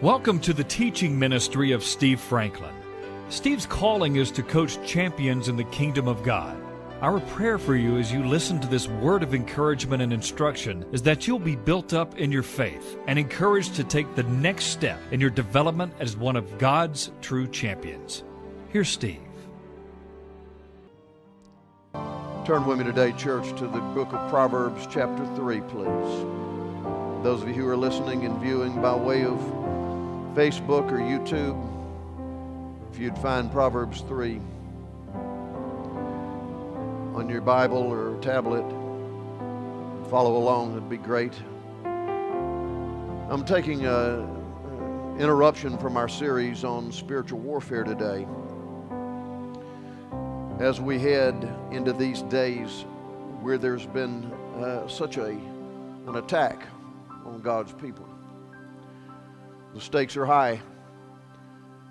Welcome to the teaching ministry of Steve Franklin. Steve's calling is to coach champions in the kingdom of God. Our prayer for you as you listen to this word of encouragement and instruction is that you'll be built up in your faith and encouraged to take the next step in your development as one of God's true champions. Here's Steve. Turn with me today, church, to the book of Proverbs, chapter 3, please. Those of you who are listening and viewing by way of Facebook or YouTube, if you'd find Proverbs 3 on your Bible or tablet, follow along, it'd be great. I'm taking an interruption from our series on spiritual warfare today as we head into these days where there's been uh, such a, an attack on God's people. The stakes are high.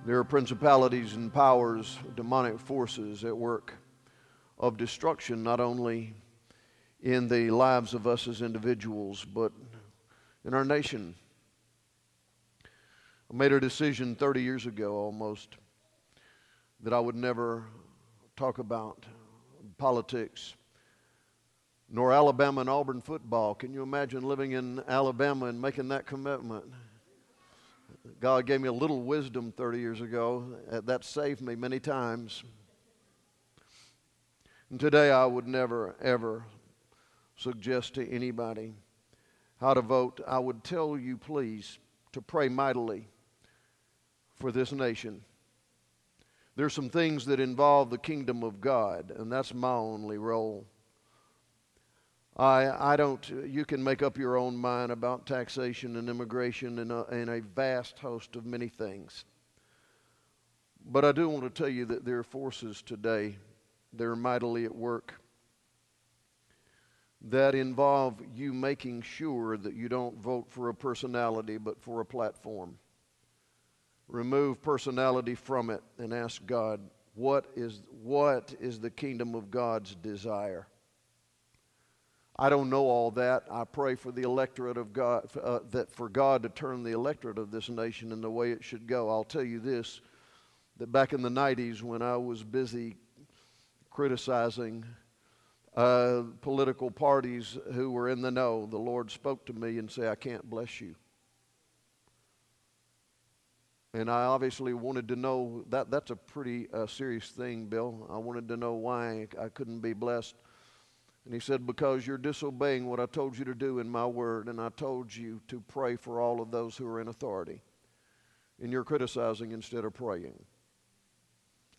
There are principalities and powers, demonic forces at work of destruction, not only in the lives of us as individuals, but in our nation. I made a decision 30 years ago almost that I would never talk about politics nor Alabama and Auburn football. Can you imagine living in Alabama and making that commitment? God gave me a little wisdom 30 years ago. That saved me many times. And today I would never, ever suggest to anybody how to vote. I would tell you, please, to pray mightily for this nation. There's some things that involve the kingdom of God, and that's my only role. I, I don't, you can make up your own mind about taxation and immigration and a, and a vast host of many things. But I do want to tell you that there are forces today that are mightily at work that involve you making sure that you don't vote for a personality but for a platform. Remove personality from it and ask God, what is, what is the kingdom of God's desire? I don't know all that. I pray for the electorate of God, uh, that for God to turn the electorate of this nation in the way it should go. I'll tell you this that back in the 90s, when I was busy criticizing uh, political parties who were in the know, the Lord spoke to me and said, I can't bless you. And I obviously wanted to know that that's a pretty uh, serious thing, Bill. I wanted to know why I couldn't be blessed and he said, Because you're disobeying what I told you to do in my word, and I told you to pray for all of those who are in authority. And you're criticizing instead of praying.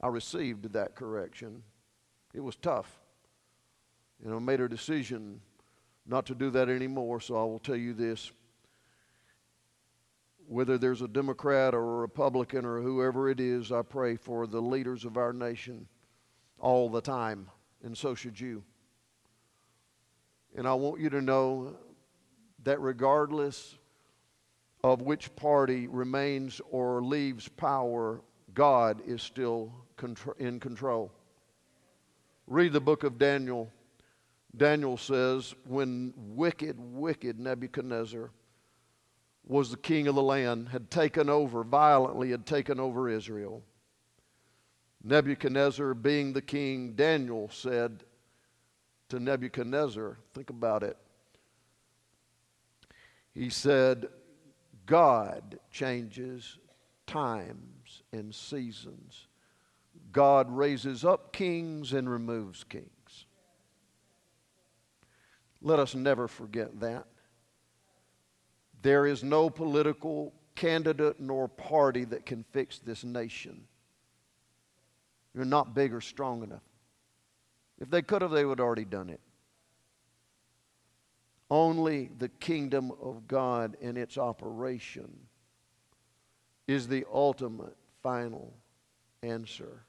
I received that correction. It was tough. And I made a decision not to do that anymore, so I will tell you this. Whether there's a Democrat or a Republican or whoever it is, I pray for the leaders of our nation all the time, and so should you. And I want you to know that regardless of which party remains or leaves power, God is still in control. Read the book of Daniel. Daniel says, when wicked, wicked Nebuchadnezzar was the king of the land, had taken over, violently had taken over Israel. Nebuchadnezzar being the king, Daniel said, to Nebuchadnezzar. Think about it. He said, God changes times and seasons. God raises up kings and removes kings. Let us never forget that. There is no political candidate nor party that can fix this nation. You're not big or strong enough. If they could have, they would have already done it. Only the kingdom of God and its operation is the ultimate final answer.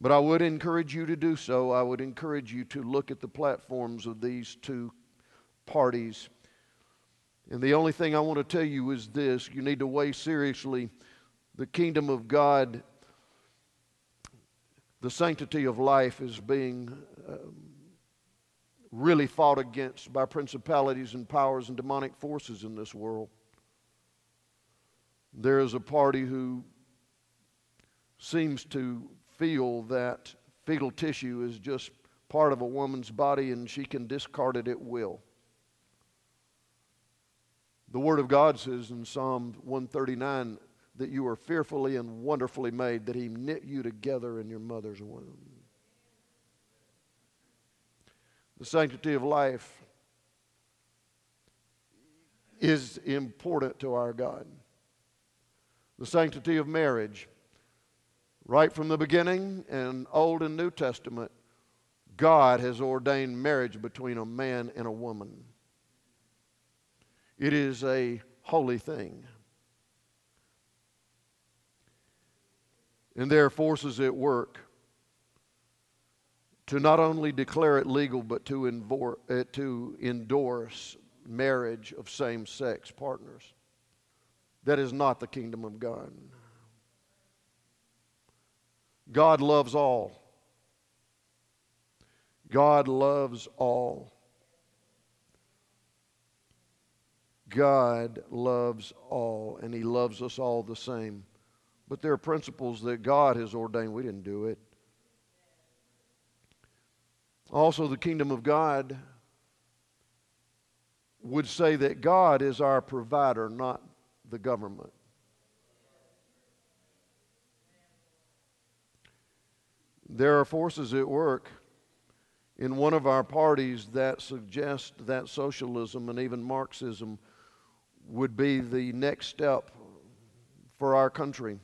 But I would encourage you to do so. I would encourage you to look at the platforms of these two parties. And the only thing I want to tell you is this you need to weigh seriously the kingdom of God the sanctity of life is being um, really fought against by principalities and powers and demonic forces in this world. There is a party who seems to feel that fetal tissue is just part of a woman's body and she can discard it at will. The Word of God says in Psalm 139 that you are fearfully and wonderfully made, that He knit you together in your mother's womb. The sanctity of life is important to our God. The sanctity of marriage, right from the beginning in Old and New Testament, God has ordained marriage between a man and a woman. It is a holy thing. And there are forces at work to not only declare it legal, but to, uh, to endorse marriage of same sex partners. That is not the kingdom of God. God loves all. God loves all. God loves all, and He loves us all the same. But there are principles that God has ordained. We didn't do it. Also, the kingdom of God would say that God is our provider, not the government. There are forces at work in one of our parties that suggest that socialism and even Marxism would be the next step for our country.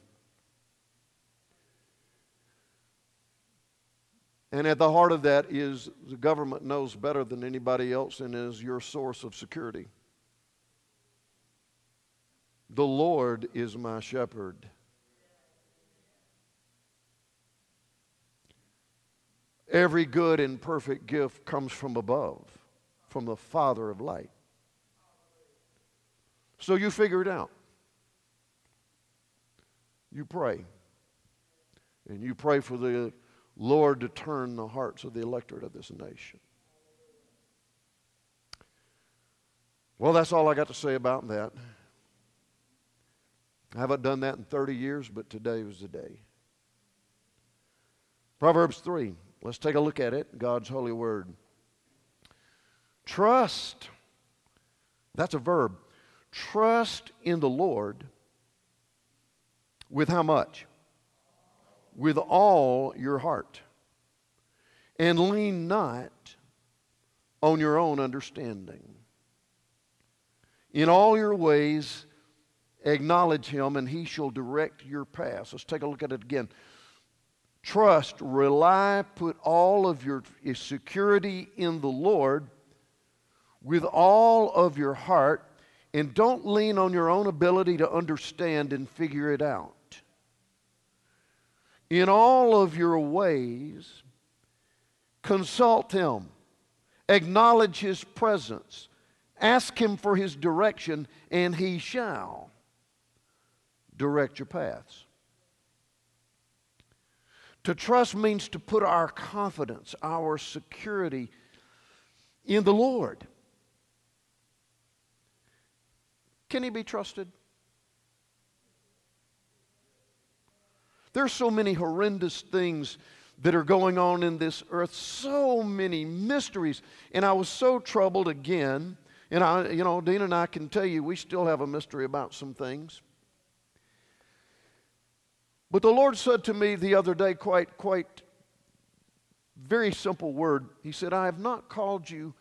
And at the heart of that is the government knows better than anybody else and is your source of security. The Lord is my shepherd. Every good and perfect gift comes from above, from the Father of light. So you figure it out. You pray. And you pray for the Lord to turn the hearts of the electorate of this nation. Well, that's all I got to say about that. I haven't done that in 30 years, but today was the day. Proverbs 3. Let's take a look at it, God's holy word. Trust. That's a verb. Trust in the Lord with how much? With all your heart. And lean not on your own understanding. In all your ways, acknowledge him, and he shall direct your paths. Let's take a look at it again. Trust, rely, put all of your security in the Lord with all of your heart, and don't lean on your own ability to understand and figure it out. In all of your ways, consult Him, acknowledge His presence, ask Him for His direction, and He shall direct your paths. To trust means to put our confidence, our security in the Lord. Can He be trusted? There's so many horrendous things that are going on in this earth, so many mysteries. And I was so troubled again. And I, you know, Dean and I can tell you we still have a mystery about some things. But the Lord said to me the other day, quite, quite very simple word. He said, I have not called you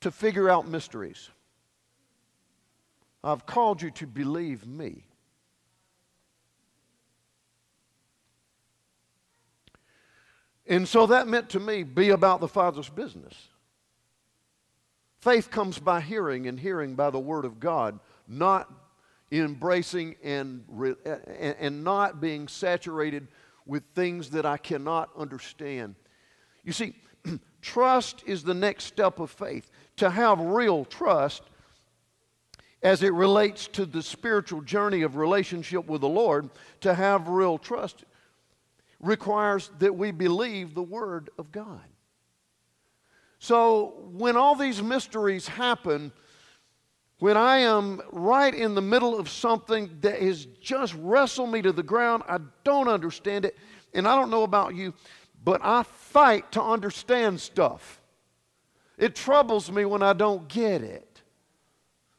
to figure out mysteries. I've called you to believe me. And so that meant to me be about the Father's business. Faith comes by hearing, and hearing by the Word of God, not embracing and, and not being saturated with things that I cannot understand. You see, trust is the next step of faith. To have real trust as it relates to the spiritual journey of relationship with the Lord, to have real trust requires that we believe the Word of God. So when all these mysteries happen, when I am right in the middle of something that has just wrestled me to the ground, I don't understand it, and I don't know about you, but I fight to understand stuff. It troubles me when I don't get it,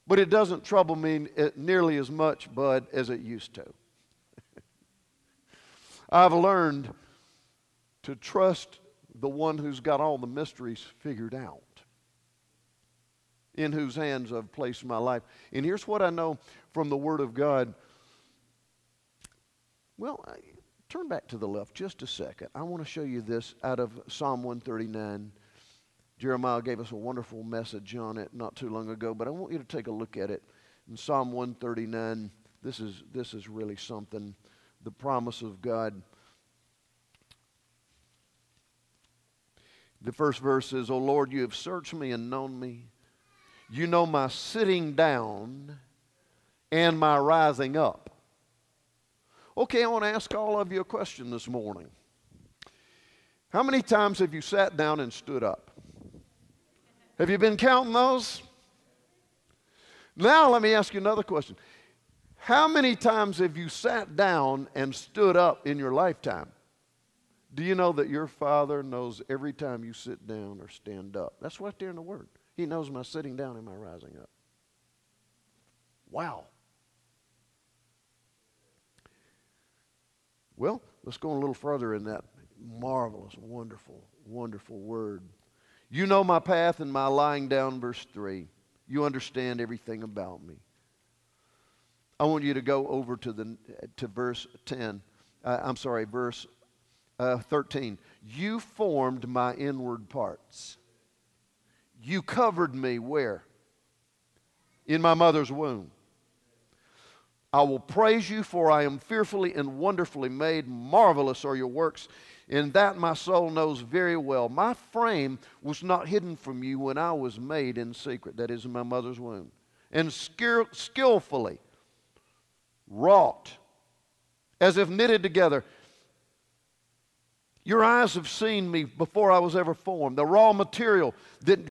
but it doesn't trouble me eh, nearly as much, Bud, as it used to. I've learned to trust the one who's got all the mysteries figured out, in whose hands I've placed my life. And here's what I know from the Word of God. Well, I, turn back to the left just a second. I want to show you this out of Psalm 139. Jeremiah gave us a wonderful message on it not too long ago, but I want you to take a look at it. In Psalm 139, this is, this is really something. The promise of God The first verse is, O Lord, you have searched me and known me. You know my sitting down and my rising up. Okay, I want to ask all of you a question this morning. How many times have you sat down and stood up? Have you been counting those? Now, let me ask you another question. How many times have you sat down and stood up in your lifetime? Do you know that your Father knows every time you sit down or stand up? That's right there in the Word. He knows my sitting down and my rising up. Wow. Well, let's go a little further in that marvelous, wonderful, wonderful word. You know my path and my lying down, verse 3. You understand everything about me. I want you to go over to, the, to verse 10. Uh, I'm sorry, verse uh, 13. You formed my inward parts. You covered me where? In my mother's womb. I will praise you, for I am fearfully and wonderfully made. Marvelous are your works. In that my soul knows very well. My frame was not hidden from you when I was made in secret, that is, in my mother's womb. And skill, skillfully wrought, as if knitted together. Your eyes have seen me before I was ever formed. The raw material that